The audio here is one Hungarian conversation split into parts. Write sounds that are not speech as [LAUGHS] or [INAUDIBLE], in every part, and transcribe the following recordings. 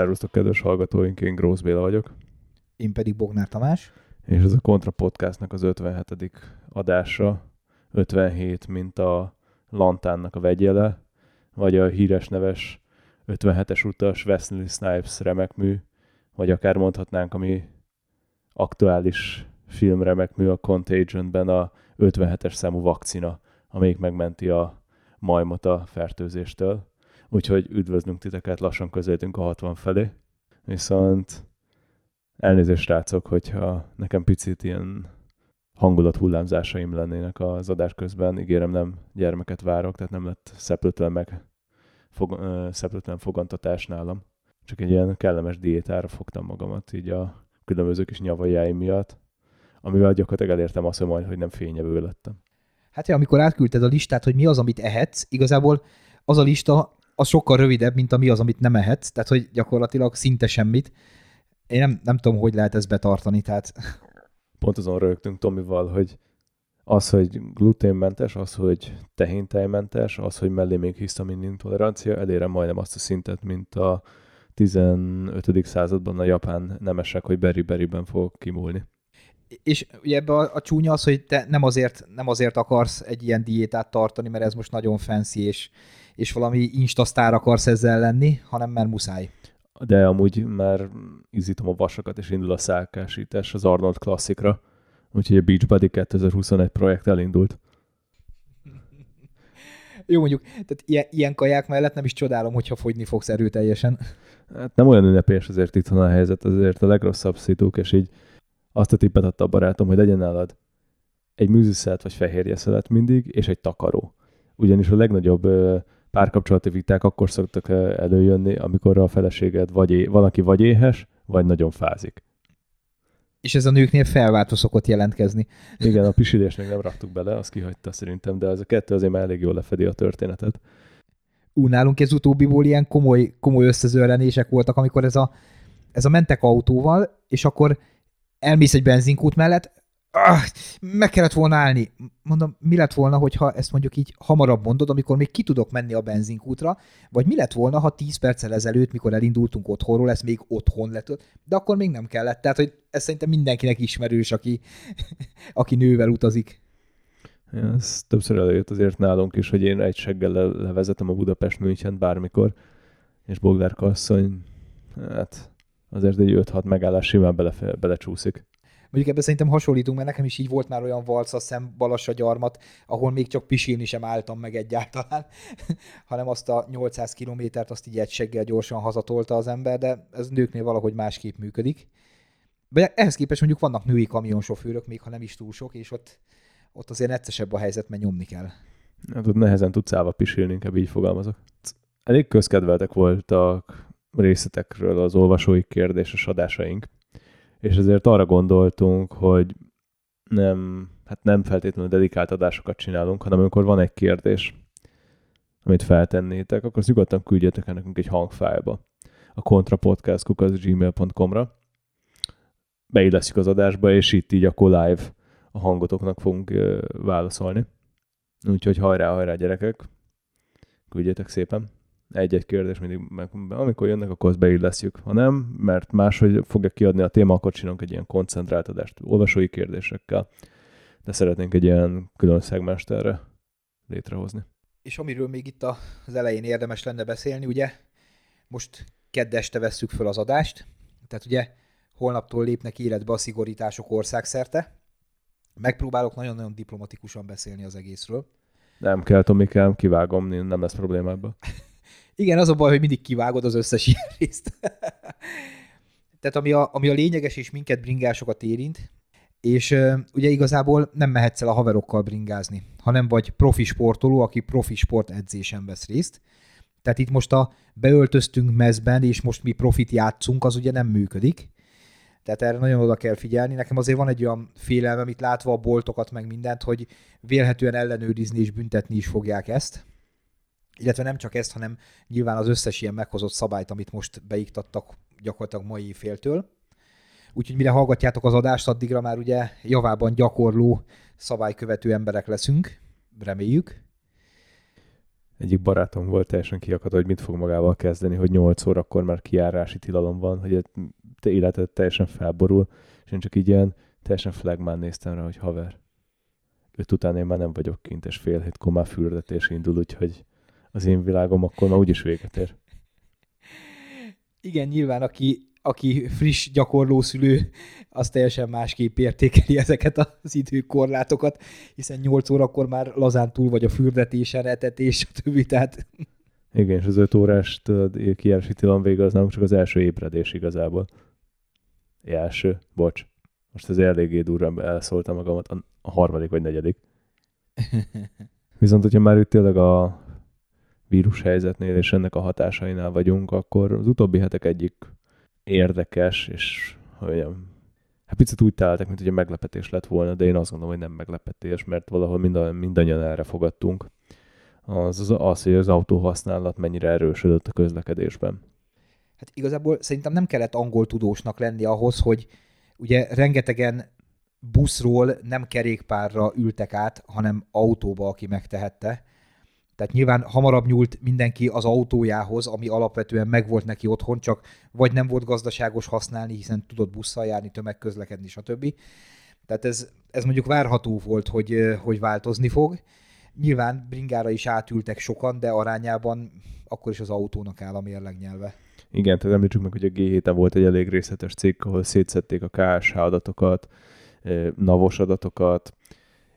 Szervusztok, kedves hallgatóink, én Grósz Béla vagyok. Én pedig Bognár Tamás. És ez a Kontra Podcastnak az 57. adása, 57, mint a Lantánnak a vegyele, vagy a híres neves 57-es utas Wesley Snipes remek mű, vagy akár mondhatnánk, ami aktuális film remek mű a Contagionben a 57-es számú vakcina, amelyik megmenti a majmot a fertőzéstől. Úgyhogy üdvözlünk titeket, lassan közelítünk a 60 felé. Viszont elnézést rácok, hogyha nekem picit ilyen hangulat hullámzásaim lennének az adás közben. Ígérem, nem gyermeket várok, tehát nem lett szeplőtlen meg fog, szeplőtlen fogantatás nálam. Csak egy ilyen kellemes diétára fogtam magamat, így a különböző kis nyavajáim miatt, amivel gyakorlatilag elértem azt, hogy majd, hogy nem fényevő lettem. Hát ja, amikor átküldted a listát, hogy mi az, amit ehetsz, igazából az a lista az sokkal rövidebb, mint ami az, amit nem ehetsz, tehát hogy gyakorlatilag szinte semmit. Én nem, nem tudom, hogy lehet ezt betartani, tehát... Pont azon rögtünk Tomival, hogy az, hogy gluténmentes, az, hogy tehéntejmentes, az, hogy mellé még hisztamin intolerancia, elérem majdnem azt a szintet, mint a 15. században a japán nemesek, hogy beri-beriben fog kimúlni. És ugye ebbe a, a csúnya az, hogy te nem azért, nem azért akarsz egy ilyen diétát tartani, mert ez most nagyon fancy, és, és valami instasztár akarsz ezzel lenni, hanem mert muszáj. De amúgy már izítom a vasakat, és indul a szálkásítás az Arnold klasszikra. Úgyhogy a Beachbody 2021 projekt elindult. Jó, mondjuk, tehát ilyen, ilyen kaják mellett nem is csodálom, hogyha fogyni fogsz erőteljesen. Hát nem olyan ünnepés azért itt a helyzet, azért a legrosszabb szituk, és így azt a tippet adta a barátom, hogy legyen nálad egy műziszelet vagy fehérjeszelet mindig, és egy takaró. Ugyanis a legnagyobb párkapcsolati viták akkor szoktak előjönni, amikor a feleséged vagy é- valaki vagy éhes, vagy nagyon fázik. És ez a nőknél felváltó szokott jelentkezni. Igen, a pisilést még nem raktuk bele, azt kihagyta szerintem, de ez a kettő azért már elég jól lefedi a történetet. Ú, nálunk ez utóbbiból ilyen komoly, komoly összezörlenések voltak, amikor ez a, ez a mentek autóval, és akkor elmész egy benzinkút mellett, ah, meg kellett volna állni. Mondom, mi lett volna, hogyha ezt mondjuk így hamarabb mondod, amikor még ki tudok menni a benzinkútra, vagy mi lett volna, ha 10 perccel ezelőtt, mikor elindultunk otthonról, ez még otthon lett, de akkor még nem kellett. Tehát, hogy ez szerintem mindenkinek ismerős, aki, [LAUGHS] aki nővel utazik. Ja, ez többször előjött azért nálunk is, hogy én egy seggel le- levezetem a Budapest München bármikor, és Bogdárka asszony, hát azért egy 5-6 megállás simán bele, belecsúszik. Mondjuk ebben szerintem hasonlítunk, mert nekem is így volt már olyan valca szem Balassa gyarmat, ahol még csak pisilni sem álltam meg egyáltalán, [LAUGHS] hanem azt a 800 kilométert azt így egy seggel gyorsan hazatolta az ember, de ez nőknél valahogy másképp működik. De ehhez képest mondjuk vannak női kamionsofőrök, még ha nem is túl sok, és ott, ott azért neccesebb a helyzet, mert nyomni kell. Hát ott nehezen tudsz állva pisilni, inkább így fogalmazok. Elég közkedveltek voltak részletekről az olvasói kérdéses adásaink és ezért arra gondoltunk, hogy nem, hát nem feltétlenül dedikált adásokat csinálunk, hanem amikor van egy kérdés, amit feltennétek, akkor nyugodtan küldjetek el nekünk egy hangfájlba a kontrapodcast.gmail.com-ra. Beillesztjük az adásba, és itt így akkor live a hangotoknak fogunk válaszolni. Úgyhogy hajrá, hajrá gyerekek! Küldjetek szépen! Egy-egy kérdés mindig, meg, amikor jönnek, akkor azt beillesztjük. Ha nem, mert máshogy fogja kiadni a téma, akkor csinálunk egy ilyen koncentrált adást olvasói kérdésekkel. De szeretnénk egy ilyen külön szegmást erre létrehozni. És amiről még itt az elején érdemes lenne beszélni, ugye most kedd este vesszük föl az adást, tehát ugye holnaptól lépnek életbe a szigorítások országszerte. Megpróbálok nagyon-nagyon diplomatikusan beszélni az egészről. Nem kell, Tomikám, kivágom, nem lesz probléma ebből. [LAUGHS] Igen, az a baj, hogy mindig kivágod az összes [LAUGHS] ilyen részt. Tehát ami a, ami a lényeges és minket bringásokat érint, és uh, ugye igazából nem mehetsz el a haverokkal bringázni, hanem vagy profi sportoló, aki profi sport edzésen vesz részt. Tehát itt most a beöltöztünk mezben, és most mi profit játszunk, az ugye nem működik. Tehát erre nagyon oda kell figyelni. Nekem azért van egy olyan félelme, amit látva a boltokat, meg mindent, hogy vélhetően ellenőrizni és büntetni is fogják ezt illetve nem csak ezt, hanem nyilván az összes ilyen meghozott szabályt, amit most beiktattak gyakorlatilag mai féltől. Úgyhogy mire hallgatjátok az adást, addigra már ugye javában gyakorló, szabálykövető emberek leszünk, reméljük. egyik barátom volt teljesen kiakadt, hogy mit fog magával kezdeni, hogy 8 órakor már kiárási tilalom van, hogy te életed teljesen felborul, és én csak így ilyen teljesen flagmán néztem rá, hogy haver, öt után én már nem vagyok kint, és fél hétkor már fürdetés indul, úgyhogy az én világom akkor már úgyis véget ér. Igen, nyilván aki, aki friss gyakorló szülő, az teljesen másképp értékeli ezeket az időkorlátokat, hiszen 8 órakor már lazán túl vagy a fürdetésen, etetés, stb. Tehát... Igen, és az 5 órás kijárási tilalom vége az nem csak az első ébredés igazából. Első, bocs. Most ez eléggé durván elszóltam magamat, a harmadik vagy negyedik. [LAUGHS] Viszont, hogyha már itt tényleg a vírus helyzetnél és ennek a hatásainál vagyunk, akkor az utóbbi hetek egyik érdekes, és hogy hát picit úgy találtak, mint hogy a meglepetés lett volna, de én azt gondolom, hogy nem meglepetés, mert valahol mind, mindannyian erre fogadtunk. Az, az, az, hogy az autóhasználat mennyire erősödött a közlekedésben. Hát igazából szerintem nem kellett angol tudósnak lenni ahhoz, hogy ugye rengetegen buszról nem kerékpárra ültek át, hanem autóba, aki megtehette. Tehát nyilván hamarabb nyúlt mindenki az autójához, ami alapvetően megvolt neki otthon, csak vagy nem volt gazdaságos használni, hiszen tudott busszal járni, tömegközlekedni, stb. Tehát ez, ez mondjuk várható volt, hogy, hogy változni fog. Nyilván bringára is átültek sokan, de arányában akkor is az autónak áll a mérlegnyelve. Igen, tehát említsük meg, hogy a G7-en volt egy elég részletes cikk, ahol szétszették a KSH adatokat, navos adatokat,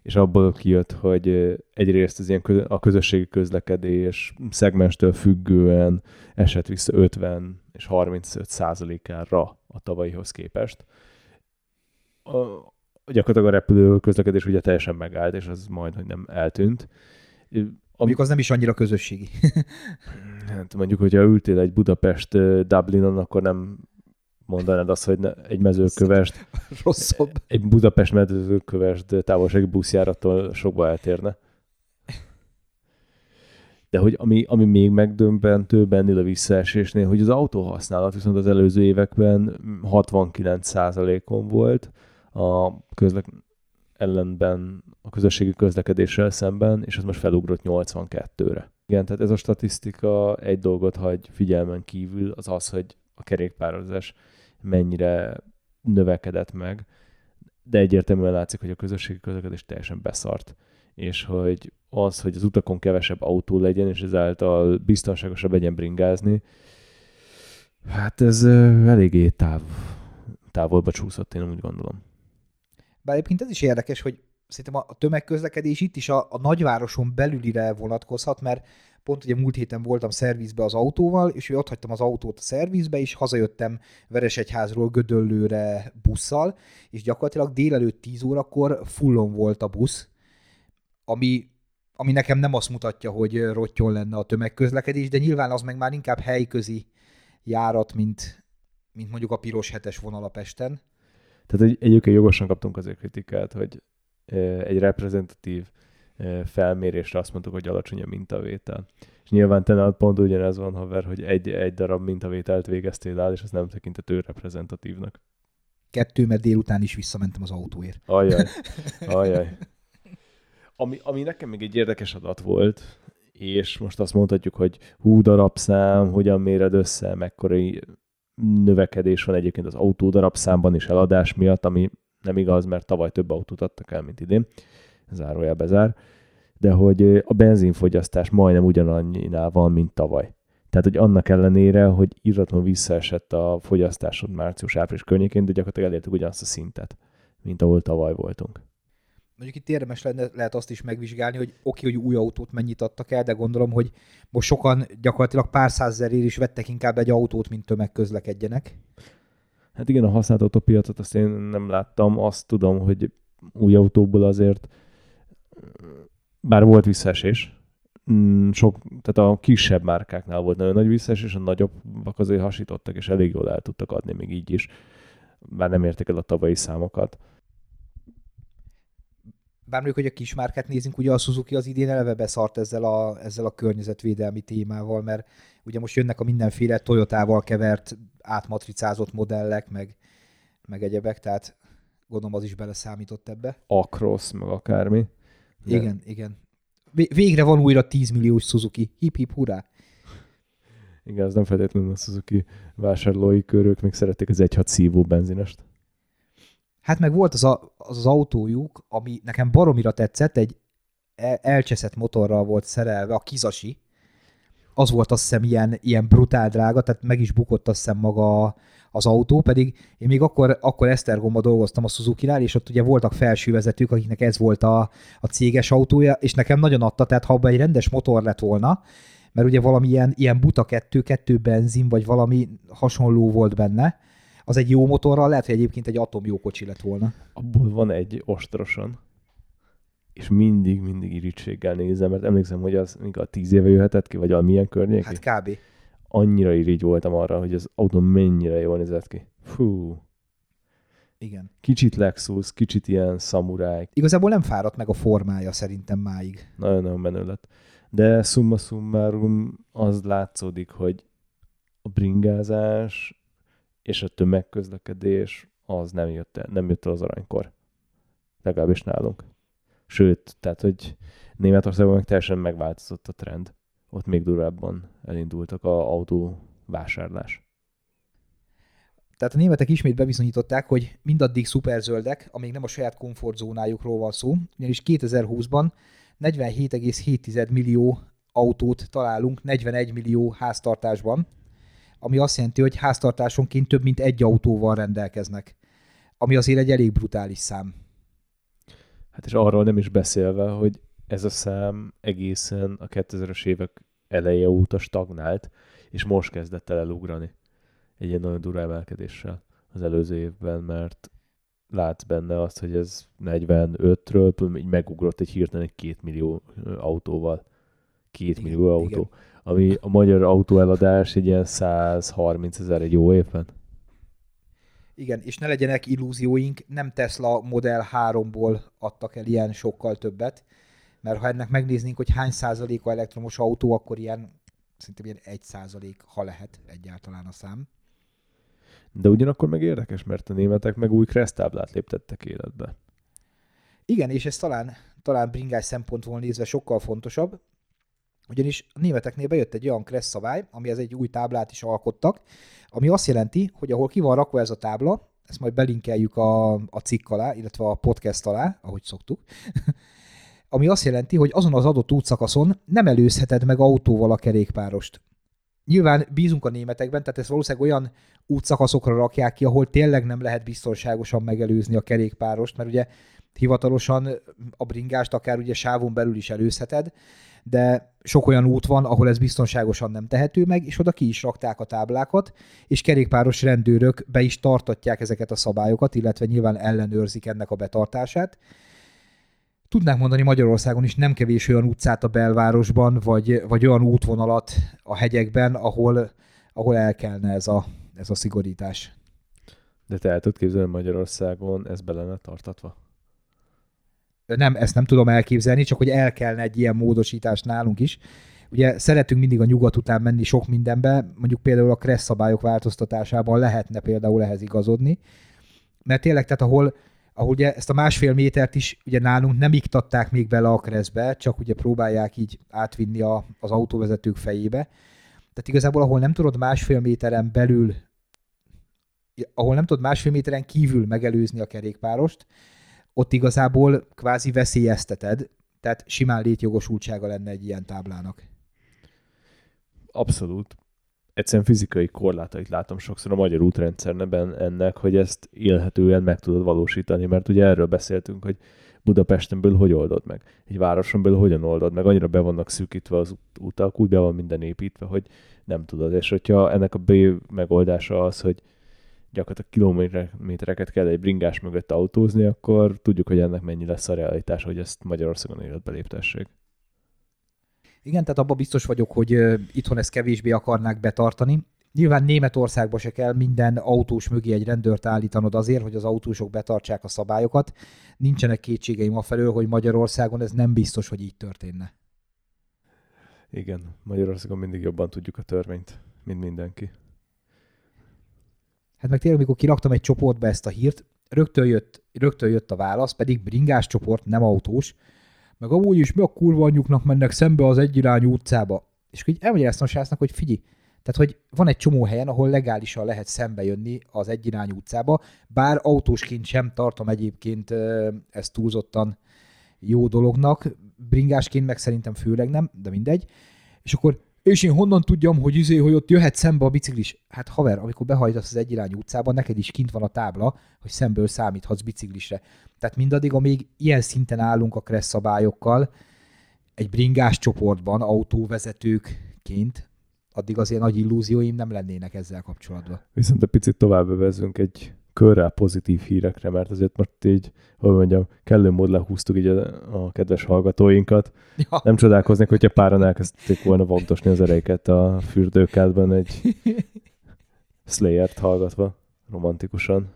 és abból kijött, hogy egyrészt az ilyen a közösségi közlekedés szegmenstől függően esett vissza 50 és 35 százalékára a tavalyihoz képest. A, gyakorlatilag a repülő közlekedés ugye teljesen megállt, és az majd, hogy nem eltűnt. Mondjuk az nem is annyira közösségi. [LAUGHS] hát mondjuk, hogyha ültél egy Budapest Dublinon, akkor nem mondanád azt, hogy egy mezőkövest, Rosszabb. egy Budapest mezőkövest távolsági buszjárattól sokba eltérne. De hogy ami, ami még megdöbbentőbb ennél a visszaesésnél, hogy az autóhasználat viszont az előző években 69%-on volt, a közlek ellenben a közösségi közlekedéssel szemben, és ez most felugrott 82-re. Igen, tehát ez a statisztika egy dolgot hagy figyelmen kívül, az az, hogy a kerékpározás mennyire növekedett meg, de egyértelműen látszik, hogy a közösségi közlekedés teljesen beszart, és hogy az, hogy az utakon kevesebb autó legyen, és ezáltal biztonságosabb legyen bringázni, hát ez eléggé táv, távolba csúszott, én úgy gondolom. Bár egyébként ez is érdekes, hogy szerintem a tömegközlekedés itt is a, a nagyvároson belülire vonatkozhat, mert pont ugye múlt héten voltam szervizbe az autóval, és ott hagytam az autót a szervizbe, és hazajöttem Veresegyházról Gödöllőre busszal, és gyakorlatilag délelőtt 10 órakor fullon volt a busz, ami, ami nekem nem azt mutatja, hogy rottyon lenne a tömegközlekedés, de nyilván az meg már inkább helyközi járat, mint, mint mondjuk a piros hetes vonal a Pesten. Tehát egy, egyébként jogosan kaptunk azért kritikát, hogy egy reprezentatív felmérésre azt mondtuk, hogy alacsony a mintavétel. És nyilván te pont ugyanez van, haver, hogy egy, egy darab mintavételt végeztél el, és ez nem tekintető reprezentatívnak. Kettő, mert délután is visszamentem az autóért. Ajaj, [LAUGHS] ajaj. Ami, ami nekem még egy érdekes adat volt, és most azt mondhatjuk, hogy hú darabszám, hogyan méred össze, mekkora növekedés van egyébként az autó darabszámban is eladás miatt, ami nem igaz, mert tavaly több autót adtak el, mint idén zárójel bezár, de hogy a benzinfogyasztás majdnem ugyanannyinál van, mint tavaly. Tehát, hogy annak ellenére, hogy írtatlanul visszaesett a fogyasztásod március-április környékén, de gyakorlatilag elértük ugyanazt a szintet, mint ahol tavaly voltunk. Mondjuk itt érdemes lenne, lehet azt is megvizsgálni, hogy oké, hogy új autót mennyit adtak el, de gondolom, hogy most sokan gyakorlatilag pár százezerért is vettek inkább egy autót, mint tömegközlekedjenek. Hát igen, a használt autópiacot azt én nem láttam, azt tudom, hogy új autóból azért bár volt visszaesés, mm, sok, tehát a kisebb márkáknál volt nagyon nagy visszaesés, a nagyobbak azért hasítottak, és elég jól el tudtak adni még így is, bár nem érték el a tavalyi számokat. Bár mondjuk, hogy a kismárkát nézünk, ugye a Suzuki az idén eleve beszart ezzel a, ezzel a környezetvédelmi témával, mert ugye most jönnek a mindenféle Toyotával kevert, átmatricázott modellek, meg, meg egyebek, tehát gondolom az is beleszámított ebbe. Across, meg akármi. De... Igen, igen. Végre van újra 10 milliós Suzuki. Hip hip hurrá. Igen, az nem feltétlenül a Suzuki vásárlói körök, még szerették az 1.6 szívó benzinest. Hát meg volt az, a, az az autójuk, ami nekem baromira tetszett, egy elcseszett motorral volt szerelve, a Kizasi. Az volt azt hiszem ilyen, ilyen brutál drága, tehát meg is bukott azt hiszem maga az autó, pedig én még akkor, akkor Esztergomba dolgoztam a Suzuki-nál, és ott ugye voltak felsővezetők, akiknek ez volt a, a céges autója, és nekem nagyon adta, tehát ha egy rendes motor lett volna, mert ugye valami ilyen, ilyen buta kettő, kettő benzin, vagy valami hasonló volt benne, az egy jó motorral lehet, hogy egyébként egy atomjó kocsi lett volna. Abból van egy ostroson, és mindig, mindig irítséggel nézem, mert emlékszem, hogy az a tíz éve jöhetett ki, vagy valamilyen környék. Hát kb. Annyira irigy voltam arra, hogy az autó mennyire jól nézett ki. Fú. Igen. Kicsit Lexus, kicsit ilyen szamuráj. Igazából nem fáradt meg a formája szerintem máig. Nagyon-nagyon menő lett. De summa summarum az látszódik, hogy a bringázás és a tömegközlekedés az nem jött el, nem jött el az aranykor. Legalábbis nálunk. Sőt, tehát, hogy Németországban meg teljesen megváltozott a trend. Ott még durvábban elindultak a autó vásárlás. Tehát a németek ismét bebizonyították, hogy mindaddig szuperzöldek, amíg nem a saját komfortzónájukról van szó, ugyanis 2020-ban 47,7 millió autót találunk 41 millió háztartásban, ami azt jelenti, hogy háztartásonként több mint egy autóval rendelkeznek, ami azért egy elég brutális szám. Hát és arról nem is beszélve, hogy ez a szám egészen a 2000-es évek eleje óta stagnált, és most kezdett el elugrani egy ilyen nagyon durva emelkedéssel az előző évben, mert látsz benne azt, hogy ez 45-ről így megugrott egy hirtelen egy két millió autóval. Két igen, millió autó. Igen. Ami a magyar autóeladás egy ilyen 130 ezer egy jó évben. Igen, és ne legyenek illúzióink, nem Tesla Model 3-ból adtak el ilyen sokkal többet, mert ha ennek megnéznénk, hogy hány százaléka elektromos autó, akkor ilyen szerintem ilyen egy százalék, ha lehet egyáltalán a szám. De ugyanakkor meg érdekes, mert a németek meg új kresztáblát léptettek életbe. Igen, és ez talán, talán bringás szempontból nézve sokkal fontosabb, ugyanis a németeknél bejött egy olyan kressz szabály, ez egy új táblát is alkottak, ami azt jelenti, hogy ahol ki van rakva ez a tábla, ezt majd belinkeljük a, a cikk alá, illetve a podcast alá, ahogy szoktuk, ami azt jelenti, hogy azon az adott útszakaszon nem előzheted meg autóval a kerékpárost. Nyilván bízunk a németekben, tehát ezt valószínűleg olyan útszakaszokra rakják ki, ahol tényleg nem lehet biztonságosan megelőzni a kerékpárost, mert ugye hivatalosan a bringást akár ugye sávon belül is előzheted, de sok olyan út van, ahol ez biztonságosan nem tehető meg, és oda ki is rakták a táblákat, és kerékpáros rendőrök be is tartatják ezeket a szabályokat, illetve nyilván ellenőrzik ennek a betartását. Tudnánk mondani Magyarországon is nem kevés olyan utcát a belvárosban, vagy, vagy olyan útvonalat a hegyekben, ahol, ahol el kellene ez a, ez a szigorítás. De te el tudod képzelni Magyarországon, ez be lenne tartatva? nem, ezt nem tudom elképzelni, csak hogy el kellene egy ilyen módosítás nálunk is. Ugye szeretünk mindig a nyugat után menni sok mindenbe, mondjuk például a kressz szabályok változtatásában lehetne például ehhez igazodni, mert tényleg, tehát ahol, ahol ugye ezt a másfél métert is ugye nálunk nem iktatták még bele a kreszbe, csak ugye próbálják így átvinni a, az autóvezetők fejébe. Tehát igazából, ahol nem tudod másfél méteren belül, ahol nem tudod másfél méteren kívül megelőzni a kerékpárost, ott igazából kvázi veszélyezteted, tehát simán létjogosultsága lenne egy ilyen táblának. Abszolút. Egyszerűen fizikai korlátait látom sokszor a magyar útrendszerben ennek, hogy ezt élhetően meg tudod valósítani, mert ugye erről beszéltünk, hogy Budapestenből hogy oldod meg, egy városonből hogyan oldod meg, annyira be vannak szűkítve az utak, úgy be van minden építve, hogy nem tudod. És hogyha ennek a B megoldása az, hogy gyakorlatilag kilométereket kell egy bringás mögött autózni, akkor tudjuk, hogy ennek mennyi lesz a realitás, hogy ezt Magyarországon életbe léptessék. Igen, tehát abban biztos vagyok, hogy itthon ezt kevésbé akarnák betartani. Nyilván Németországban se kell minden autós mögé egy rendőrt állítanod azért, hogy az autósok betartsák a szabályokat. Nincsenek kétségeim afelől, hogy Magyarországon ez nem biztos, hogy így történne. Igen, Magyarországon mindig jobban tudjuk a törvényt, mint mindenki. Hát meg tényleg, amikor kiraktam egy csoportba ezt a hírt, rögtön jött, rögtön jött a válasz, pedig bringás csoport, nem autós, meg amúgy is mi a kurva anyjuknak mennek szembe az egyirányú utcába. És így elmagyaráztam a srácnak, hogy figyelj, tehát, hogy van egy csomó helyen, ahol legálisan lehet szembe jönni az egyirányú utcába, bár autósként sem tartom egyébként ezt túlzottan jó dolognak, bringásként meg szerintem főleg nem, de mindegy. És akkor és én honnan tudjam, hogy izé, hogy ott jöhet szembe a biciklis? Hát haver, amikor behajtasz az egyirányú utcába, neked is kint van a tábla, hogy szemből számíthatsz biciklisre. Tehát mindaddig, amíg ilyen szinten állunk a kressz szabályokkal, egy bringás csoportban, autóvezetőkként, addig azért nagy illúzióim nem lennének ezzel kapcsolatban. Viszont egy picit tovább vezünk egy körrel pozitív hírekre, mert azért most így, hogy mondjam, kellő mód lehúztuk így a, a kedves hallgatóinkat. Ja. Nem csodálkoznék, hogyha páran elkezdték volna vagdosni az ereiket a fürdőkádban egy [LAUGHS] Slayer-t hallgatva romantikusan.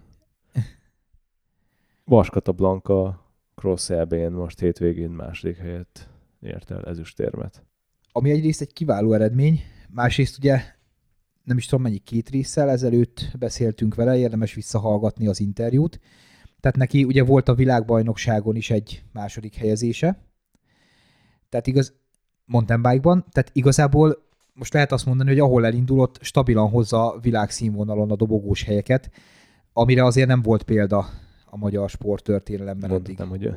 Vaskata Blanka cross most hétvégén második helyet ért el ezüstérmet. Ami egyrészt egy kiváló eredmény, másrészt ugye nem is tudom mennyi két résszel ezelőtt beszéltünk vele, érdemes visszahallgatni az interjút. Tehát neki ugye volt a világbajnokságon is egy második helyezése. Tehát igaz, mountain bike-ban, tehát igazából most lehet azt mondani, hogy ahol elindulott, stabilan hozza világszínvonalon a dobogós helyeket, amire azért nem volt példa a magyar sporttörténelemben Mondhatnám, hogy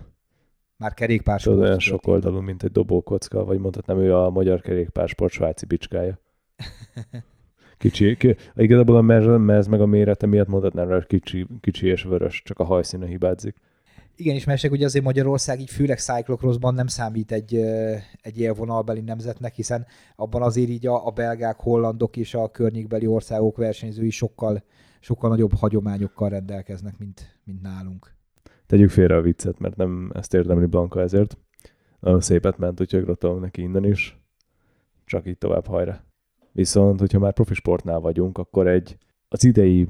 már kerékpársport. olyan sok oldalú, mint egy dobókocka, vagy mondhatnám, ő a magyar kerékpársport svájci bicskája. [LAUGHS] Kicsi, ki, igazából a mez, mez meg a mérete miatt mondhatnám rá, kicsi, kicsi és vörös, csak a hajszíne hibázik. Igen, és mesek ugye azért Magyarország így főleg cyclocrossban nem számít egy, egy élvonalbeli nemzetnek, hiszen abban azért így a, a belgák, hollandok és a környékbeli országok versenyzői sokkal, sokkal nagyobb hagyományokkal rendelkeznek, mint, mint nálunk. Tegyük félre a viccet, mert nem ezt érdemli Blanka ezért. Nagyon szépet ment, úgyhogy gratulálunk neki innen is. Csak így tovább hajra. Viszont, hogyha már profi sportnál vagyunk, akkor egy az idei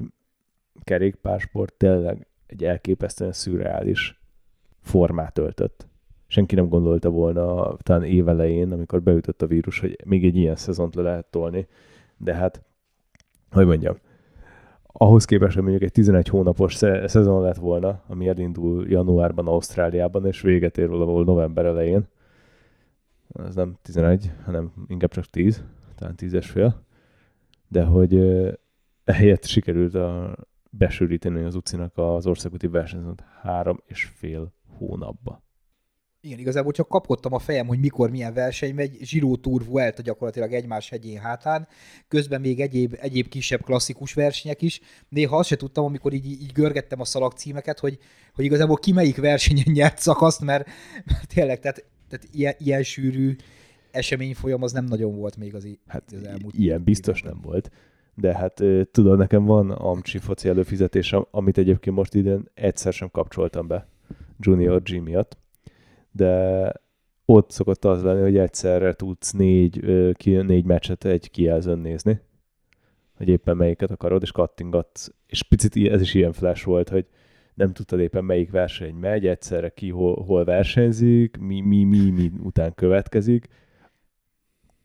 kerékpársport tényleg egy elképesztően szürreális formát öltött. Senki nem gondolta volna talán évelején, amikor beütött a vírus, hogy még egy ilyen szezont le lehet tolni. De hát, hogy mondjam, ahhoz képest, hogy mondjuk egy 11 hónapos szezon lett volna, ami elindul januárban Ausztráliában, és véget ér valahol november elején, ez nem 11, hanem inkább csak 10, talán 10 fél, de hogy ehelyett sikerült a, besűríteni az UCI-nak az országúti versenyzőt három és fél hónapba. Igen, igazából csak kapkodtam a fejem, hogy mikor milyen verseny megy. Zsiró Tour Vuelta gyakorlatilag egymás hegyén hátán, közben még egyéb, egyéb kisebb klasszikus versenyek is. Néha azt se tudtam, amikor így, így görgettem a szalagcímeket, hogy, hogy igazából ki melyik versenyen nyert szakaszt, mert, mert tényleg, tehát, tehát ilyen, ilyen sűrű esemény folyam az nem nagyon volt még az, hát az elmúlt. Ilyen biztos nem volt. De hát tudod, nekem van Amcsi foci előfizetésem, amit egyébként most idén egyszer sem kapcsoltam be Junior G miatt de ott szokott az lenni, hogy egyszerre tudsz négy, négy meccset egy kijelzőn nézni, hogy éppen melyiket akarod, és kattingatsz. És picit ez is ilyen flash volt, hogy nem tudtad éppen melyik verseny megy, egyszerre ki hol, hol versenyzik, mi, mi, mi, mi után következik.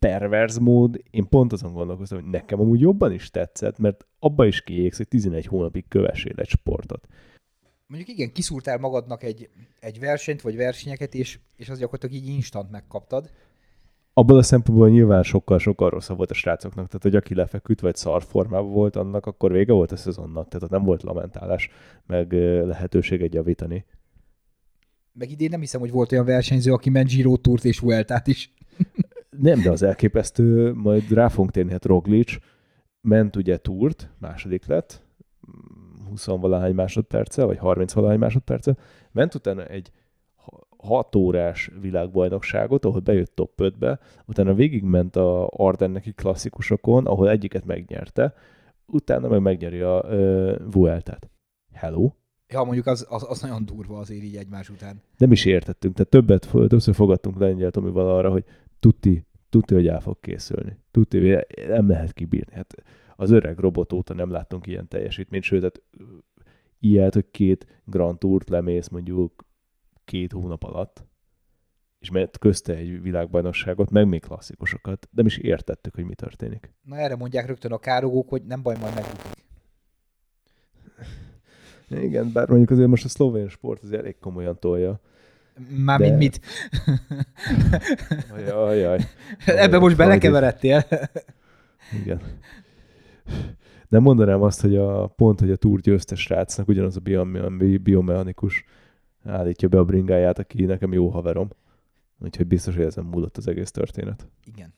Perverz mód, én pont azon gondolkoztam, hogy nekem amúgy jobban is tetszett, mert abba is kiégsz, hogy 11 hónapig kövessél egy sportot mondjuk igen, kiszúrtál magadnak egy, egy versenyt, vagy versenyeket, és, és az gyakorlatilag így instant megkaptad. Abban a szempontból nyilván sokkal-sokkal rosszabb volt a srácoknak, tehát hogy aki lefeküdt, vagy szar formában volt annak, akkor vége volt a szezonnak, tehát nem volt lamentálás, meg lehetőség egy javítani. Meg idén nem hiszem, hogy volt olyan versenyző, aki ment Giro Tourt és Vueltát is. [LAUGHS] nem, de az elképesztő, majd rá fogunk térni, hát Roglic ment ugye Tourt, második lett, 20-valahány másodperce, vagy 30-valahány másodperce, ment utána egy 6 órás világbajnokságot, ahol bejött top 5-be, utána végigment a Ardenneki klasszikusokon, ahol egyiket megnyerte, utána meg megnyeri a uh, Vueltát. Hello? Ja, mondjuk az, az, az nagyon durva azért így egymás után. Nem is értettünk, tehát többet, többször fogadtunk Lengyel Tomival arra, hogy tuti, tuti, hogy el fog készülni. Tuti, nem lehet kibírni. Hát az öreg robot óta nem láttunk ilyen teljesítményt, sőt, hát ilyet, hogy két Grand Tourt lemész mondjuk két hónap alatt, és mert közte egy világbajnokságot, meg még klasszikusokat, de mi is értettük, hogy mi történik. Na erre mondják rögtön a károgók, hogy nem baj, majd megbukik. Igen, bár mondjuk azért most a szlovén sport az elég komolyan tolja. Mármint De- mit? Ajaj. Ebbe most belekeveredtél. Igen. Nem mondanám azt, hogy a pont, hogy a túr győzte srácnak ugyanaz a biome- biomechanikus állítja be a bringáját, aki nekem jó haverom. Úgyhogy biztos, hogy ezen múlott az egész történet. Igen.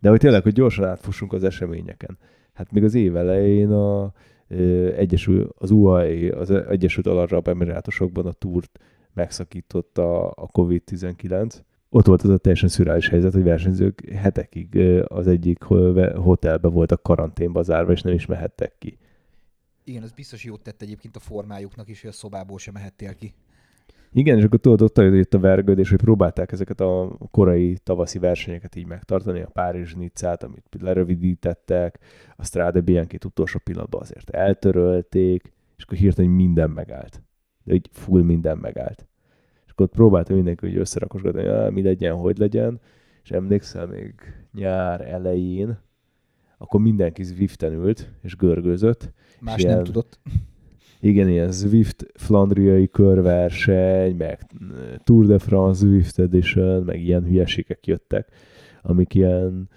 De hogy tényleg, hogy gyorsan átfussunk az eseményeken. Hát még az év elején a, Egyesül, az UAE, az Egyesült Arab Emirátusokban a túrt megszakította a COVID-19. Ott volt az a teljesen szürális helyzet, hogy versenyzők hetekig az egyik hotelbe voltak karanténba zárva, és nem is mehettek ki. Igen, az biztos jót tett egyébként a formájuknak is, hogy a szobából sem mehettél ki. Igen, és akkor tudod, ott jött a vergődés, hogy próbálták ezeket a korai tavaszi versenyeket így megtartani, a Párizs Nizzát, amit lerövidítettek, a Strade Bianchi-t utolsó pillanatban azért eltörölték, és akkor hirtelen minden megállt. De így full minden megállt. És akkor ott próbálta mindenki, hogy összerakosgatni, hogy "Á, mi legyen, hogy legyen, és emlékszel még nyár elején, akkor mindenki Zwiften ült, és görgőzött, Más ilyen- nem tudott. igen, ilyen Zwift flandriai körverseny, meg Tour de France Zwift Edition, meg ilyen hülyeségek jöttek, amik ilyen,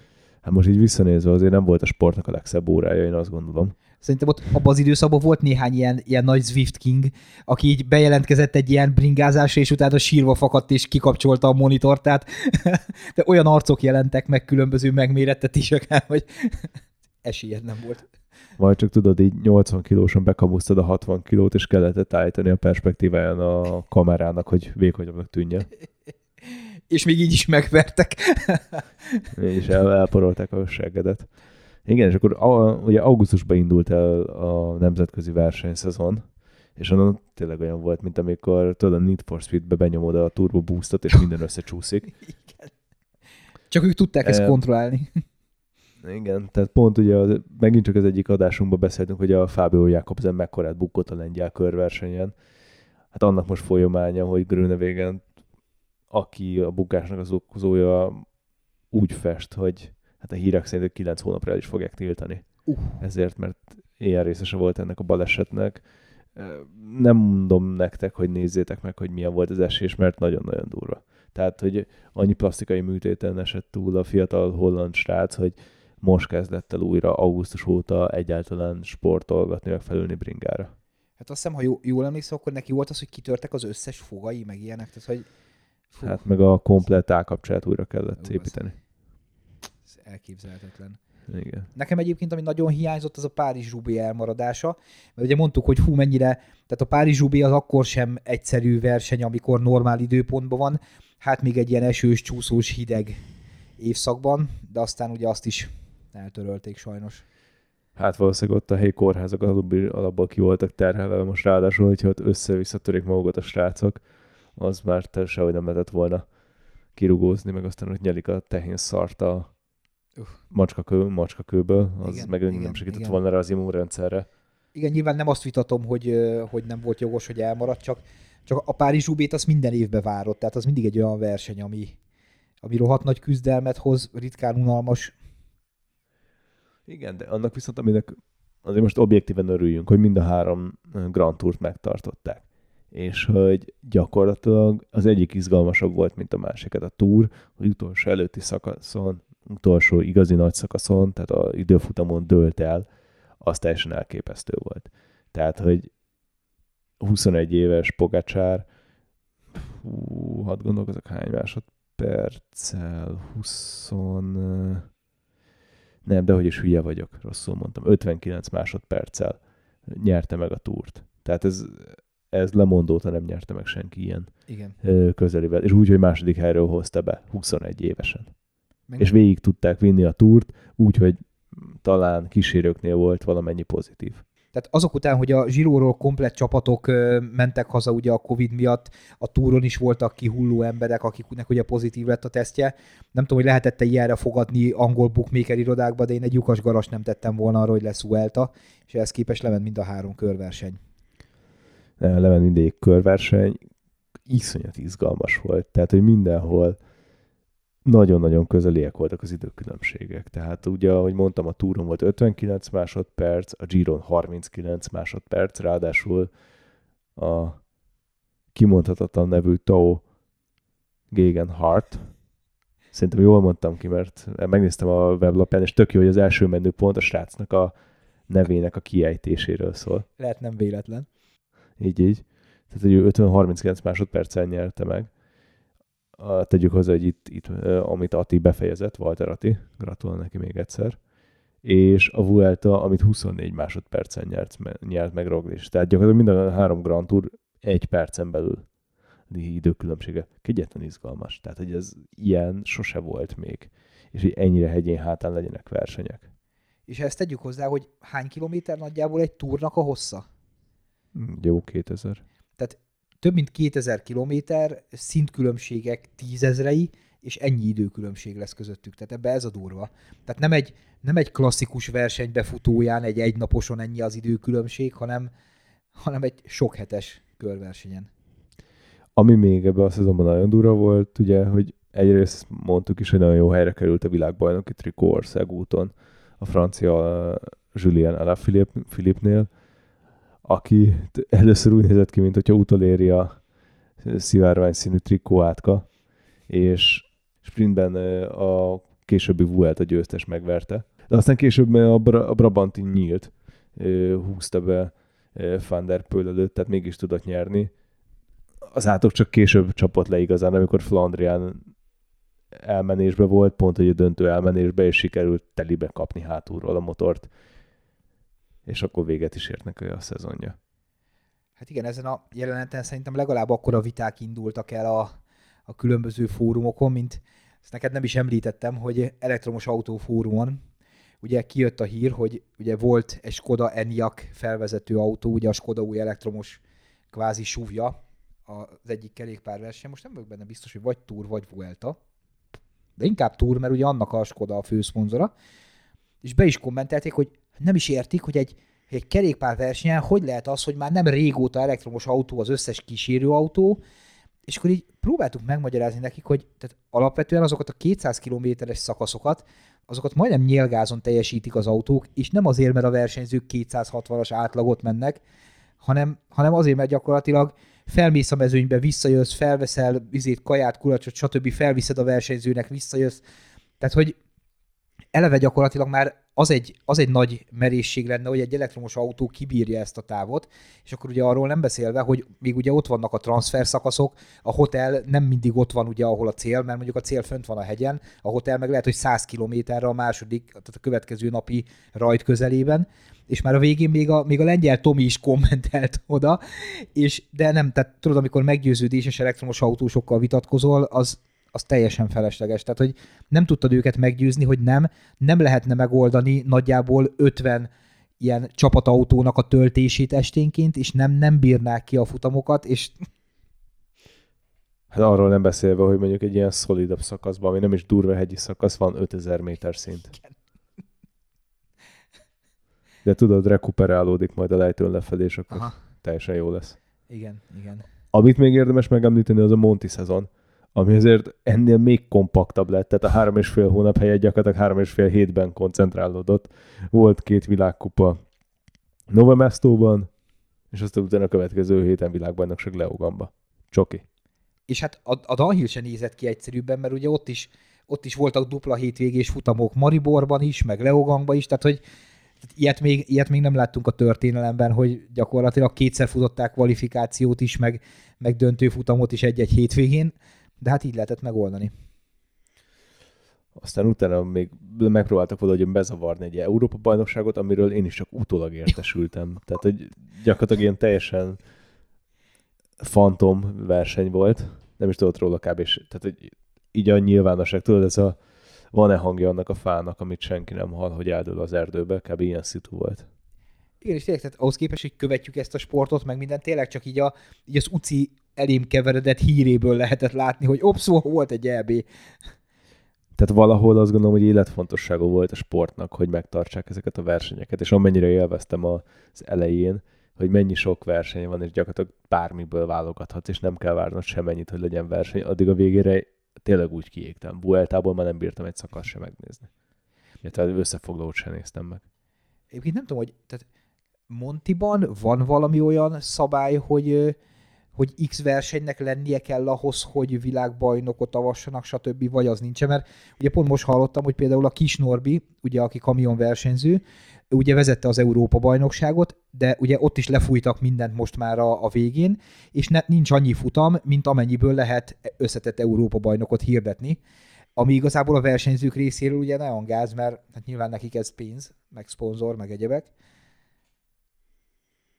hát most így visszanézve azért nem volt a sportnak a legszebb órája, én azt gondolom. Szerintem ott abban az időszakban volt néhány ilyen, ilyen nagy Zwift King, aki így bejelentkezett egy ilyen bringázásra, és utána sírva fakadt és kikapcsolta a monitort, tehát [LAUGHS] de olyan arcok jelentek meg különböző megmérettetéseken, hogy [LAUGHS] esélyed nem volt. Vagy csak tudod, így 80 kilósan bekamusztad a 60 kilót, és kellett állítani a perspektíváján a kamerának, hogy vékonyabbnak tűnjön. És még így is megvertek. És el, elporolták a seggedet. Igen, és akkor a, ugye augusztusban indult el a nemzetközi versenyszezon, és onnan tényleg olyan volt, mint amikor tudod, a Need for Speed-be benyomod a turbo boostot, és minden összecsúszik. [LAUGHS] Igen. Csak ők tudták ezt Em, kontrollálni. Igen, tehát pont ugye az, megint csak az egyik adásunkban beszéltünk, hogy a Fábio Jakobsen mekkorát bukott a lengyel körversenyen. Hát annak most folyamánya, hogy Grönevégen, aki a bukásnak az okozója, úgy fest, hogy hát a hírek szerint 9 hónapra el is fogják tiltani. Uh. Ezért, mert ilyen részese volt ennek a balesetnek. Nem mondom nektek, hogy nézzétek meg, hogy milyen volt az esés, mert nagyon-nagyon durva. Tehát, hogy annyi plastikai műtéten esett túl a fiatal holland srác, hogy most kezdett el újra augusztus óta egyáltalán sportolgatni, meg felülni bringára. Hát azt hiszem, ha jó, jól emlékszem, akkor neki volt az, hogy kitörtek az összes fogai, meg ilyenek, tehát hogy fú, Hát meg a komplet állkapcsát újra kellett építeni. ez elképzelhetetlen. Igen. Nekem egyébként, ami nagyon hiányzott, az a Párizs Rubé elmaradása, mert ugye mondtuk, hogy hú, mennyire, tehát a Párizs Rubé az akkor sem egyszerű verseny, amikor normál időpontban van, hát még egy ilyen esős, csúszós, hideg évszakban, de aztán ugye azt is eltörölték sajnos. Hát valószínűleg ott a helyi kórházak alapból, alapból ki voltak terhelve, most ráadásul, hogyha ott össze-visszatörik magukat a srácok, az már sehogy nem lehetett volna kirugózni, meg aztán ott nyelik a tehén szart a Uff. macskakő, macskakőből, az Igen, meg igen, nem segített igen. volna rá az immunrendszerre. Igen, nyilván nem azt vitatom, hogy, hogy nem volt jogos, hogy elmaradt, csak, csak a Párizs Rubét azt minden évbe várott, tehát az mindig egy olyan verseny, ami, ami rohadt nagy küzdelmet hoz, ritkán unalmas. Igen, de annak viszont, aminek azért most objektíven örüljünk, hogy mind a három Grand Tourt megtartották. És hogy gyakorlatilag az egyik izgalmasabb volt, mint a másiket. A Tour, hogy utolsó előtti szakaszon, utolsó igazi nagy szakaszon, tehát a időfutamon dőlt el, az teljesen elképesztő volt. Tehát, hogy 21 éves Pogacsár, hú, hadd gondolkozok hány másodperccel, 20... Nem, de hogy is hülye vagyok, rosszul mondtam. 59 másodperccel nyerte meg a túrt. Tehát ez, ez lemondóta nem nyerte meg senki ilyen Igen. ö, közelivel. És úgy, hogy második helyről hozta be, 21 évesen. Meg És végig tudták vinni a túrt, úgy, hogy talán kísérőknél volt valamennyi pozitív. Tehát azok után, hogy a Zsiróról komplett csapatok mentek haza ugye a Covid miatt, a túron is voltak kihulló emberek, akiknek ugye pozitív lett a tesztje. Nem tudom, hogy lehetett-e ilyenre fogadni angol bookmaker irodákba, de én egy lyukas garas nem tettem volna arra, hogy lesz Vuelta, és ehhez képest lement mind a három körverseny. Lement mindegyik körverseny, iszonyat izgalmas volt. Tehát, hogy mindenhol nagyon-nagyon közeliek voltak az időkülönbségek. Tehát ugye, ahogy mondtam, a túron volt 59 másodperc, a Giron 39 másodperc, ráadásul a kimondhatatlan nevű Tao Gegen Hart. Szerintem jól mondtam ki, mert megnéztem a weblapján, és tök jó, hogy az első menü pont a srácnak a nevének a kiejtéséről szól. Lehet nem véletlen. Így, így. Tehát, hogy ő 50-39 másodpercen nyerte meg. Tegyük hozzá, hogy itt, itt amit Ati befejezett, Walter Ati, gratulál neki még egyszer, és a Vuelta, amit 24 másodpercen nyert, nyert meg Roglic. Tehát gyakorlatilag minden a három Grand Tour egy percen belül időkülönbsége. Kegyetlen izgalmas. Tehát, hogy ez ilyen sose volt még. És hogy ennyire hegyén hátán legyenek versenyek. És ezt tegyük hozzá, hogy hány kilométer nagyjából egy túrnak a hossza? Jó 2000. Tehát több mint 2000 kilométer, szintkülönbségek tízezrei, és ennyi időkülönbség lesz közöttük. Tehát ebbe ez a durva. Tehát nem egy, nem egy klasszikus versenybefutóján, egy egynaposon ennyi az időkülönbség, hanem, hanem egy sok hetes körversenyen. Ami még ebben a szezonban nagyon durva volt, ugye, hogy egyrészt mondtuk is, hogy nagyon jó helyre került a világbajnoki trikó országúton a francia Julien Alaphilippe-nél, aki először úgy nézett ki, mint hogyha utoléri a szivárvány színű trikó átka, és sprintben a későbbi Vuelt a győztes megverte. De aztán később a, Bra- a Brabanti nyílt, húzta be Van der előtt, tehát mégis tudott nyerni. Az átok csak később csapott le igazán, amikor Flandrián elmenésbe volt, pont hogy a döntő elmenésbe, és sikerült telibe kapni hátulról a motort, és akkor véget is ért a szezonja. Hát igen, ezen a jeleneten szerintem legalább akkora viták indultak el a, a különböző fórumokon, mint ezt neked nem is említettem, hogy elektromos autó fórumon ugye kijött a hír, hogy ugye volt egy Skoda Enyaq felvezető autó, ugye a Skoda új elektromos kvázi súvja az egyik kerékpárverseny. Most nem vagyok benne biztos, hogy vagy Tour, vagy Vuelta, de inkább Tour, mert ugye annak a Skoda a főszponzora. És be is kommentelték, hogy nem is értik, hogy egy, egy kerékpárversenyen hogy lehet az, hogy már nem régóta elektromos autó az összes kísérőautó, és akkor így próbáltuk megmagyarázni nekik, hogy tehát alapvetően azokat a 200 kilométeres szakaszokat, azokat majdnem nyilgázon teljesítik az autók, és nem azért, mert a versenyzők 260-as átlagot mennek, hanem, hanem azért, mert gyakorlatilag felmész a mezőnybe, visszajössz, felveszel vizét, kaját, kulacsot, stb. felviszed a versenyzőnek, visszajössz. Tehát, hogy eleve gyakorlatilag már az egy, az egy nagy merészség lenne, hogy egy elektromos autó kibírja ezt a távot, és akkor ugye arról nem beszélve, hogy még ugye ott vannak a transfer szakaszok, a hotel nem mindig ott van ugye, ahol a cél, mert mondjuk a cél fönt van a hegyen, a hotel meg lehet, hogy 100 kilométerre a második, tehát a következő napi rajt közelében, és már a végén még a, még a lengyel Tomi is kommentelt oda, és de nem, tehát tudod, amikor meggyőződéses elektromos autósokkal vitatkozol, az, az teljesen felesleges. Tehát, hogy nem tudtad őket meggyőzni, hogy nem, nem lehetne megoldani nagyjából 50 ilyen csapatautónak a töltését esténként, és nem, nem bírnák ki a futamokat, és Hát arról nem beszélve, hogy mondjuk egy ilyen szolidabb szakaszban, ami nem is durva hegyi szakasz, van 5000 méter szint. Igen. De tudod, rekuperálódik majd a lejtőn lefelé, és akkor Aha. teljesen jó lesz. Igen, igen. Amit még érdemes megemlíteni, az a Monti szezon ami azért ennél még kompaktabb lett, tehát a három és fél hónap helyett gyakorlatilag három és fél hétben koncentrálódott. Volt két világkupa Novemestóban, és aztán utána a következő héten világbajnokság Leogamba. Csoki. És hát a, a Dunhill sem nézett ki egyszerűbben, mert ugye ott is, ott is voltak dupla hétvégés futamok Mariborban is, meg Leogangban is, tehát hogy tehát ilyet, még, ilyet még nem láttunk a történelemben, hogy gyakorlatilag kétszer futották kvalifikációt is, meg, meg döntő futamot is egy-egy hétvégén. De hát így lehetett megoldani. Aztán utána még megpróbáltak valahogy bezavarni egy Európa bajnokságot, amiről én is csak utólag értesültem. Tehát, hogy gyakorlatilag ilyen teljesen fantom verseny volt. Nem is tudott róla kb. Tehát, hogy így a nyilvánosság, tudod, ez a van-e hangja annak a fának, amit senki nem hall, hogy eldől az erdőbe, kb. ilyen szitu volt. Igen, és tényleg, tehát ahhoz képest, hogy követjük ezt a sportot, meg minden, tényleg csak így, a, így az UCI elém keveredett híréből lehetett látni, hogy ops, volt egy EB. Tehát valahol azt gondolom, hogy életfontosságú volt a sportnak, hogy megtartsák ezeket a versenyeket, és amennyire élveztem az elején, hogy mennyi sok verseny van, és gyakorlatilag bármiből válogathatsz, és nem kell várnod semennyit, hogy legyen verseny, addig a végére tényleg úgy kiégtem. Bueltából már nem bírtam egy szakasz sem megnézni. Illetve összefoglalót sem néztem meg. Egyébként nem tudom, hogy tehát Montiban van valami olyan szabály, hogy hogy X versenynek lennie kell ahhoz, hogy világbajnokot avassanak, stb. vagy az nincs, mert ugye pont most hallottam, hogy például a Kis Norbi, ugye aki kamion versenyző, ugye vezette az Európa bajnokságot, de ugye ott is lefújtak mindent most már a, a végén, és ne, nincs annyi futam, mint amennyiből lehet összetett Európa bajnokot hirdetni, ami igazából a versenyzők részéről ugye nagyon gáz, mert hát nyilván nekik ez pénz, meg szponzor, meg egyebek.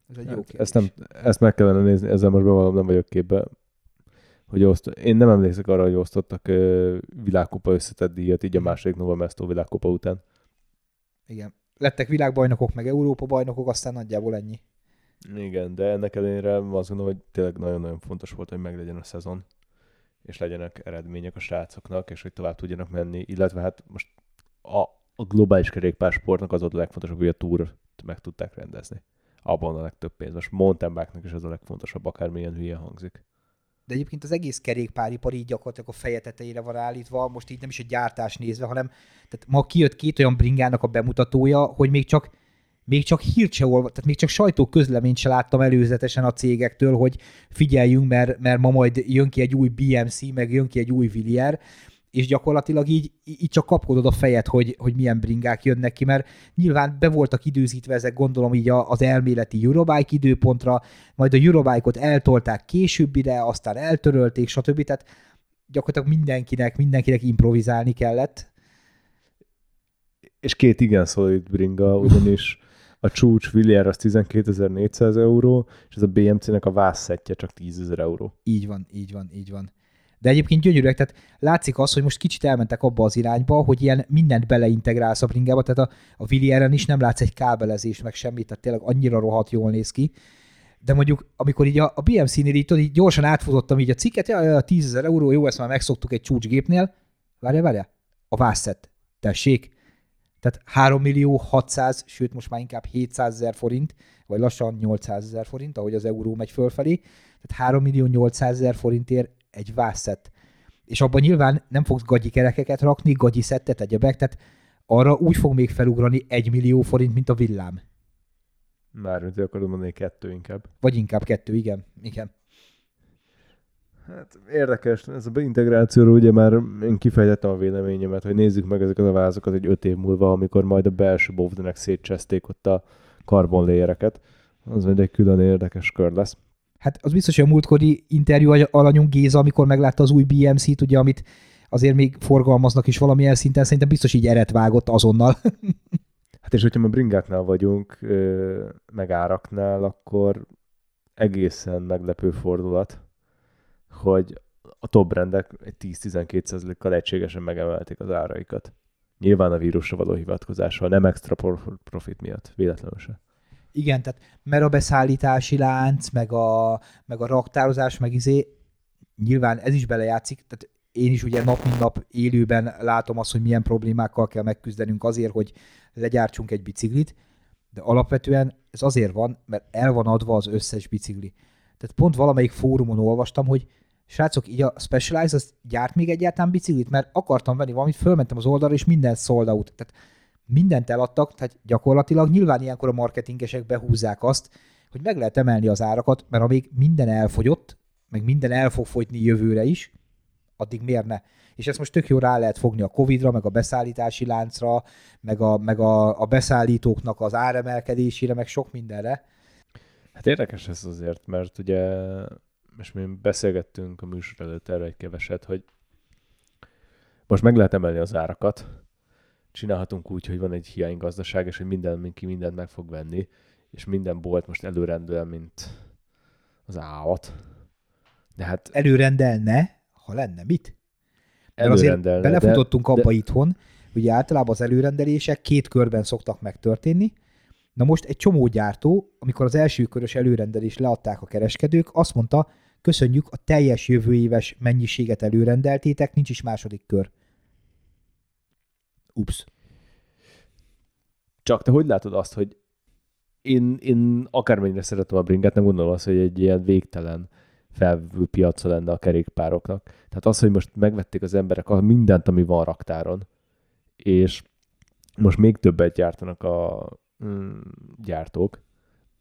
Ez egy jó hát, ezt, nem, ezt meg kellene nézni, ezzel most bevallom, nem vagyok képbe. Hogy oszt, én nem emlékszek arra, hogy osztottak uh, világkupa összetett díjat, így a mhm. második Nova Mesto világkupa után. Igen. Lettek világbajnokok, meg Európa bajnokok, aztán nagyjából ennyi. Igen, de ennek ellenére azt gondolom, hogy tényleg nagyon-nagyon fontos volt, hogy meglegyen a szezon, és legyenek eredmények a srácoknak, és hogy tovább tudjanak menni, illetve hát most a, a globális kerékpársportnak az volt a legfontosabb, hogy a túrt meg tudták rendezni abban a legtöbb pénz. Most mountain bike is ez a legfontosabb, akármilyen hülye hangzik. De egyébként az egész kerékpáripar így gyakorlatilag a feje tetejére van állítva, most így nem is a gyártás nézve, hanem tehát ma kijött két olyan bringának a bemutatója, hogy még csak még csak hírt se olva, tehát még csak sajtó közleményt se láttam előzetesen a cégektől, hogy figyeljünk, mert, mert ma majd jön ki egy új BMC, meg jön ki egy új Villier, és gyakorlatilag így, így csak kapkodod a fejed, hogy, hogy milyen bringák jönnek ki, mert nyilván be voltak időzítve ezek, gondolom így az elméleti Eurobike időpontra, majd a Eurobike-ot eltolták későbbire, aztán eltörölték, stb. Tehát gyakorlatilag mindenkinek, mindenkinek improvizálni kellett. És két igen szolid bringa, ugyanis a csúcs Villier az 12.400 euró, és ez a BMC-nek a vászszettje csak 10.000 euró. Így van, így van, így van. De egyébként gyönyörűek, tehát látszik az, hogy most kicsit elmentek abba az irányba, hogy ilyen mindent beleintegrálsz a bringába, tehát a, a Villieren is nem látsz egy kábelezés, meg semmit, tehát tényleg annyira rohadt jól néz ki. De mondjuk, amikor így a, a BMC-nél így, így gyorsan átfutottam így a cikket, ja, a 10 ezer euró, jó, ezt már megszoktuk egy csúcsgépnél, várja, várja, a vászett, tessék, tehát 3 millió 600, sőt most már inkább 700 ezer forint, vagy lassan 800 ezer forint, ahogy az euró megy fölfelé. Tehát 3 millió 800 ezer forintért egy vászett. És abban nyilván nem fogsz gagyi kerekeket rakni, gagyi szettet, egyebek, tehát arra úgy fog még felugrani egy millió forint, mint a villám. Mármint akarod mondani kettő inkább. Vagy inkább kettő, igen. igen. Hát érdekes, ez a beintegrációról ugye már én kifejtettem a véleményemet, hogy nézzük meg ezeket a vázokat egy öt év múlva, amikor majd a belső bovdenek szétcseszték ott a karbonléjereket. Az majd egy külön érdekes kör lesz. Hát az biztos, hogy a múltkori interjú alanyunk Géza, amikor meglátta az új BMC-t, ugye, amit azért még forgalmaznak is valamilyen szinten, szerintem biztos így eret vágott azonnal. [LAUGHS] hát és hogyha a bringáknál vagyunk, meg áraknál, akkor egészen meglepő fordulat, hogy a top rendek egy 10-12%-kal egységesen megemelték az áraikat. Nyilván a vírusra való hivatkozással, nem extra profit miatt, véletlenül se. Igen, tehát mert a beszállítási lánc, meg a, meg a raktározás, meg izé, nyilván ez is belejátszik, tehát én is ugye nap mint nap élőben látom azt, hogy milyen problémákkal kell megküzdenünk azért, hogy legyártsunk egy biciklit, de alapvetően ez azért van, mert el van adva az összes bicikli. Tehát pont valamelyik fórumon olvastam, hogy srácok, így a Specialized az gyárt még egyáltalán biciklit, mert akartam venni valamit, fölmentem az oldalra, és minden sold out. Tehát mindent eladtak, tehát gyakorlatilag nyilván ilyenkor a marketingesek behúzzák azt, hogy meg lehet emelni az árakat, mert amíg minden elfogyott, meg minden el fog fogyni jövőre is, addig miért ne? És ezt most tök jó rá lehet fogni a Covid-ra, meg a beszállítási láncra, meg a, meg a, a beszállítóknak az áremelkedésére, meg sok mindenre. Hát érdekes ez azért, mert ugye most mi beszélgettünk a műsor előtt erre egy keveset, hogy most meg lehet emelni az árakat, csinálhatunk úgy, hogy van egy hiánygazdaság, és hogy minden, mindenki mindent meg fog venni, és minden bolt most előrendel, mint az állat. De hát... Előrendelne, ha lenne, mit? Előrendelne. belefutottunk de, abba de... itthon, ugye általában az előrendelések két körben szoktak megtörténni, Na most egy csomó gyártó, amikor az első körös előrendelést leadták a kereskedők, azt mondta, köszönjük, a teljes jövő éves mennyiséget előrendeltétek, nincs is második kör. Ups. Csak te hogy látod azt, hogy én, én akármennyire szeretem a bringát, nem gondolom azt, hogy egy ilyen végtelen felvő piaca lenne a kerékpároknak. Tehát az, hogy most megvették az emberek mindent, ami van raktáron, és most még többet gyártanak a mm, gyártók,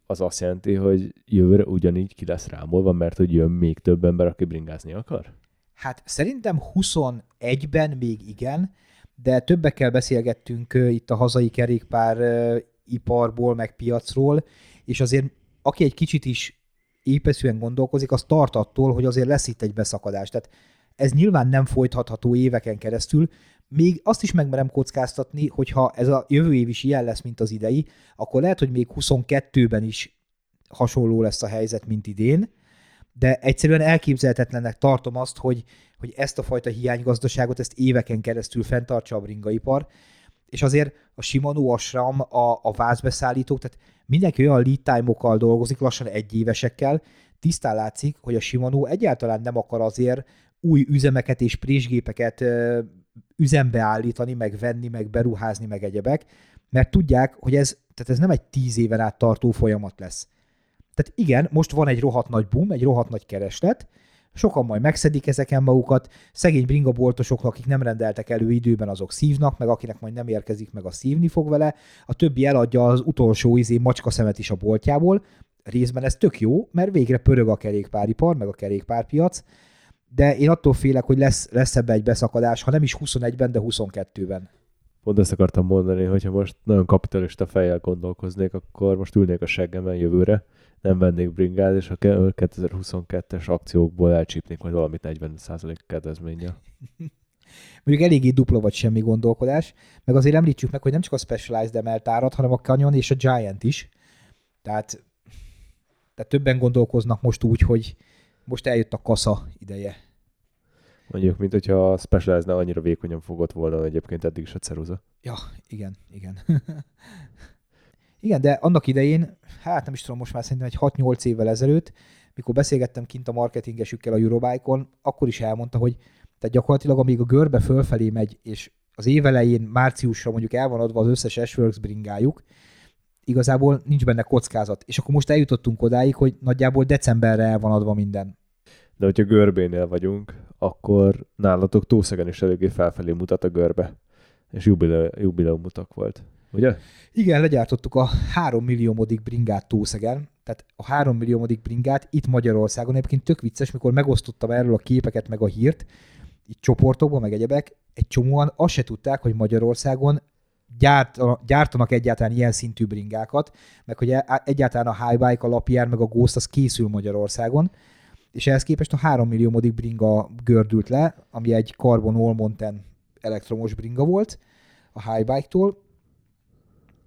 az azt jelenti, hogy jövőre ugyanígy ki lesz rámolva, mert hogy jön még több ember, aki bringázni akar? Hát szerintem 21-ben még igen, de többekkel beszélgettünk itt a hazai kerékpár iparból, meg piacról, és azért aki egy kicsit is épeszűen gondolkozik, az tart attól, hogy azért lesz itt egy beszakadás. Tehát ez nyilván nem folytatható éveken keresztül, még azt is megmerem kockáztatni, hogyha ez a jövő év is ilyen lesz, mint az idei, akkor lehet, hogy még 22-ben is hasonló lesz a helyzet, mint idén, de egyszerűen elképzelhetetlennek tartom azt, hogy, hogy ezt a fajta hiánygazdaságot, ezt éveken keresztül fenntartsa a bringaipar, és azért a Shimano, a SRAM, a, a vázbeszállítók, tehát mindenki olyan lead time-okkal dolgozik, lassan egy évesekkel, tisztán látszik, hogy a Shimano egyáltalán nem akar azért új üzemeket és présgépeket üzembe állítani, meg venni, meg beruházni, meg egyebek, mert tudják, hogy ez, tehát ez nem egy tíz éven át tartó folyamat lesz. Tehát igen, most van egy rohadt nagy boom, egy rohadt nagy kereslet, sokan majd megszedik ezeken magukat, szegény bringaboltosok, akik nem rendeltek elő időben, azok szívnak, meg akinek majd nem érkezik meg, a szívni fog vele, a többi eladja az utolsó izé macska szemet is a boltjából, részben ez tök jó, mert végre pörög a kerékpáripar, meg a kerékpárpiac, de én attól félek, hogy lesz, lesz ebbe egy beszakadás, ha nem is 21-ben, de 22-ben. Pont ezt akartam mondani, hogyha most nagyon kapitalista fejjel gondolkoznék, akkor most ülnék a seggemen jövőre, nem vennék bringát, és a 2022-es akciókból elcsípnék majd valamit 40% kedvezménnyel. [LAUGHS] Mondjuk eléggé dupla vagy semmi gondolkodás, meg azért említsük meg, hogy nem csak a Specialized emelt árat, hanem a Canyon és a Giant is. Tehát, tehát többen gondolkoznak most úgy, hogy most eljött a kasza ideje. Mondjuk, mint hogyha a Specialized ne annyira vékonyan fogott volna egyébként eddig is a ceruza. Ja, igen, igen. [LAUGHS] igen, de annak idején, hát nem is tudom, most már szerintem egy 6-8 évvel ezelőtt, mikor beszélgettem kint a marketingesükkel a Eurobike-on, akkor is elmondta, hogy tehát gyakorlatilag amíg a görbe fölfelé megy, és az év elején, márciusra mondjuk el van adva az összes Ashworks bringájuk, igazából nincs benne kockázat. És akkor most eljutottunk odáig, hogy nagyjából decemberre el van adva minden. De hogyha görbénél vagyunk, akkor nálatok Tószegen is eléggé felfelé mutat a görbe. És jubileum, mutak volt. Ugye? Igen, legyártottuk a 3 milliómodik bringát Tószegen, tehát a 3 milliómodik bringát itt Magyarországon. Egyébként tök vicces, mikor megosztottam erről a képeket, meg a hírt, itt csoportokban, meg egyebek, egy csomóan azt se tudták, hogy Magyarországon gyárt, gyártanak egyáltalán ilyen szintű bringákat, meg hogy e, egyáltalán a Highbike, a Lapierre, meg a Ghost az készül Magyarországon, és ehhez képest a 3 millió modik bringa gördült le, ami egy Carbon All Mountain elektromos bringa volt a Highbike-tól,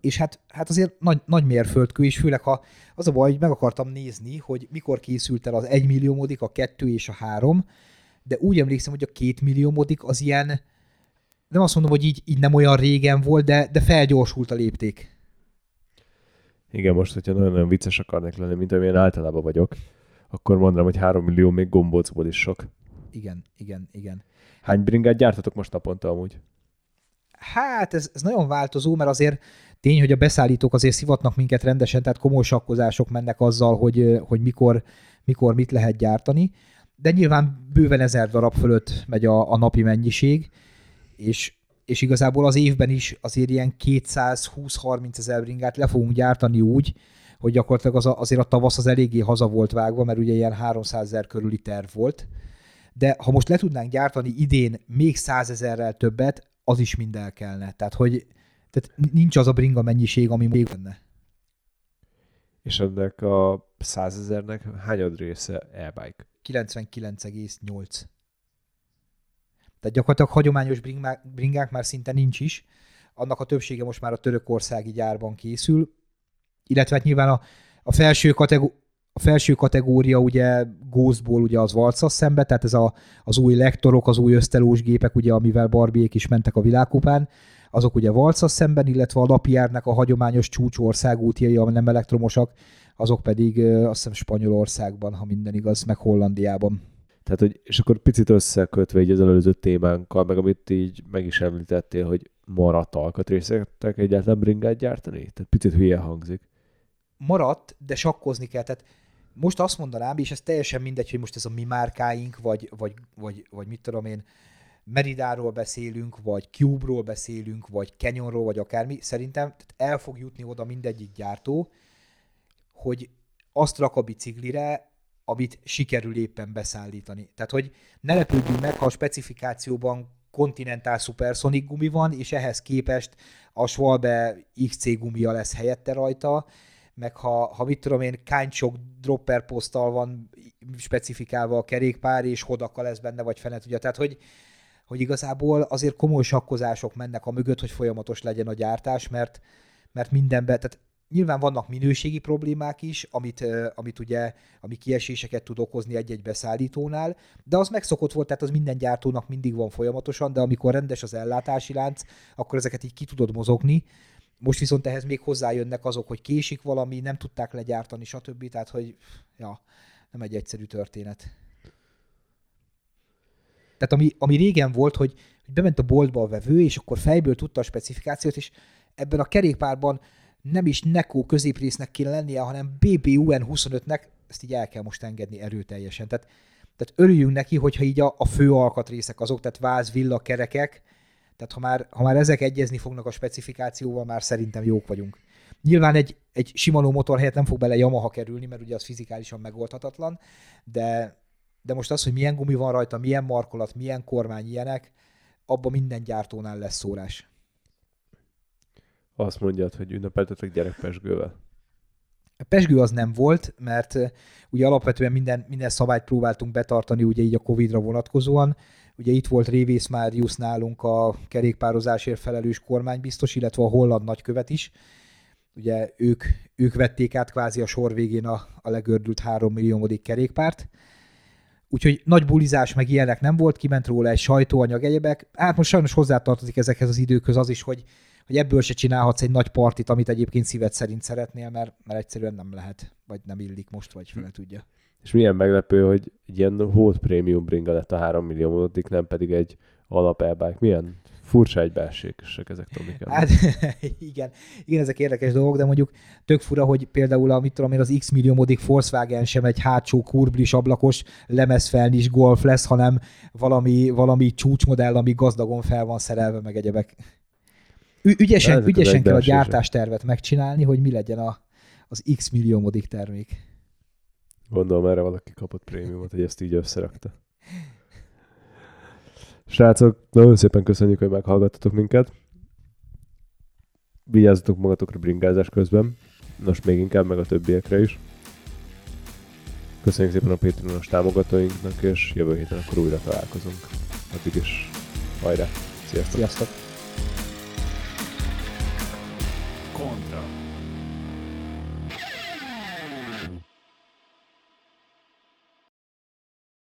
és hát, hát azért nagy, nagy mérföldkő, és főleg ha az a baj, hogy meg akartam nézni, hogy mikor készült el az 1 millió modik, a 2 és a 3, de úgy emlékszem, hogy a 2 millió modik az ilyen, nem azt mondom, hogy így, így nem olyan régen volt, de, de felgyorsult a lépték. Igen, most, hogyha nagyon-nagyon vicces akarnék lenni, mint amilyen általában vagyok, akkor mondanám, hogy 3 millió még gombócból is sok. Igen, igen, igen. Hány bringát gyártatok most naponta amúgy? Hát ez, ez nagyon változó, mert azért tény, hogy a beszállítók azért szivatnak minket rendesen, tehát komoly sakkozások mennek azzal, hogy, hogy mikor, mikor mit lehet gyártani, de nyilván bőven ezer darab fölött megy a, a napi mennyiség, és, és igazából az évben is azért ilyen 220-30 ezer bringát le fogunk gyártani úgy, hogy gyakorlatilag az a, azért a tavasz az eléggé haza volt vágva, mert ugye ilyen 300 ezer körüli terv volt. De ha most le tudnánk gyártani idén még 100 ezerrel többet, az is mind el kellene. Tehát, hogy tehát nincs az a bringa mennyiség, ami még benne. És ennek a 100 ezernek hányad része e-bike? 99,8. Tehát gyakorlatilag hagyományos bringák már szinte nincs is. Annak a többsége most már a törökországi gyárban készül, illetve hát nyilván a, a felső kategória, a felső kategória ugye Ghostból ugye az Valcas szembe, tehát ez a, az új lektorok, az új ösztelós gépek, ugye, amivel Barbiék is mentek a világkupán, azok ugye Valcas szemben, illetve a Lapiernek a hagyományos csúcsországútjai, ami nem elektromosak, azok pedig azt hiszem Spanyolországban, ha minden igaz, meg Hollandiában. Tehát, hogy, és akkor picit összekötve így az előző témánkkal, meg amit így meg is említettél, hogy maradt alkatrészeknek egyáltalán bringát gyártani? Tehát picit hülye hangzik. Maradt, de sakkozni kell. Tehát most azt mondanám, és ez teljesen mindegy, hogy most ez a mi márkáink, vagy, vagy, vagy, vagy mit tudom én, Meridáról beszélünk, vagy Cube-ról beszélünk, vagy Canyonról, vagy akármi, szerintem tehát el fog jutni oda mindegyik gyártó, hogy azt rak a biciklire, amit sikerül éppen beszállítani. Tehát, hogy ne lepődjünk meg, ha a specifikációban Continental Supersonic gumi van, és ehhez képest a Schwalbe XC gumia lesz helyette rajta, meg ha, ha mit tudom én, káncsok dropper poszttal van specifikálva a kerékpár, és hodaka lesz benne, vagy fenet, ugye. Tehát, hogy, hogy igazából azért komoly sakkozások mennek a mögött, hogy folyamatos legyen a gyártás, mert, mert mindenben, tehát Nyilván vannak minőségi problémák is, amit, amit ugye, ami kieséseket tud okozni egy-egy beszállítónál, de az megszokott volt, tehát az minden gyártónak mindig van folyamatosan, de amikor rendes az ellátási lánc, akkor ezeket így ki tudod mozogni. Most viszont ehhez még hozzájönnek azok, hogy késik valami, nem tudták legyártani, stb. Tehát, hogy ja, nem egy egyszerű történet. Tehát ami, ami régen volt, hogy, hogy bement a boltba a vevő, és akkor fejből tudta a specifikációt, és ebben a kerékpárban nem is Neko középrésznek kéne lennie, hanem BBUN 25-nek, ezt így el kell most engedni erőteljesen. Tehát, tehát örüljünk neki, hogyha így a, a fő alkatrészek azok, tehát váz, villa, kerekek, tehát ha már, ha már ezek egyezni fognak a specifikációval, már szerintem jók vagyunk. Nyilván egy, egy Shimano motor helyett nem fog bele Yamaha kerülni, mert ugye az fizikálisan megoldhatatlan, de, de most az, hogy milyen gumi van rajta, milyen markolat, milyen kormány, ilyenek, abban minden gyártónál lesz szórás azt mondjad, hogy ünnepeltetek gyerekpesgővel? A pesgő az nem volt, mert ugye alapvetően minden, minden szabályt próbáltunk betartani ugye így a Covid-ra vonatkozóan. Ugye itt volt Révész Máriusz nálunk a kerékpározásért felelős kormánybiztos, illetve a holland nagykövet is. Ugye ők, ők vették át kvázi a sor végén a, a legördült három milliómodik kerékpárt. Úgyhogy nagy bulizás meg ilyenek nem volt, kiment róla egy sajtóanyag egyebek. Hát most sajnos hozzátartozik ezekhez az időkhöz az is, hogy hogy ebből se csinálhatsz egy nagy partit, amit egyébként szíved szerint szeretnél, mert, mert egyszerűen nem lehet, vagy nem illik most, vagy fele tudja. És milyen meglepő, hogy egy ilyen hót prémium bringa lett a 3 millió módik, nem pedig egy alap e Milyen furcsa egybeesések ezek, Tomik. Hát [LAUGHS] igen, igen, ezek érdekes dolgok, de mondjuk tök fura, hogy például a, mit tudom én, az X milliómodik Volkswagen sem egy hátsó kurblis ablakos lemezfelnis golf lesz, hanem valami, valami csúcsmodell, ami gazdagon fel van szerelve, meg egyebek ügyesen, ügyesen kell a gyártástervet megcsinálni, hogy mi legyen a, az x milliómodik termék. Gondolom erre valaki kapott prémiumot, hogy ezt így összerakta. Srácok, nagyon szépen köszönjük, hogy meghallgattatok minket. Vigyázzatok magatokra bringázás közben. Most még inkább meg a többiekre is. Köszönjük szépen a Patreonos támogatóinknak, és jövő héten akkor újra találkozunk. Addig is hajrá! Sziasztok! Sziasztok!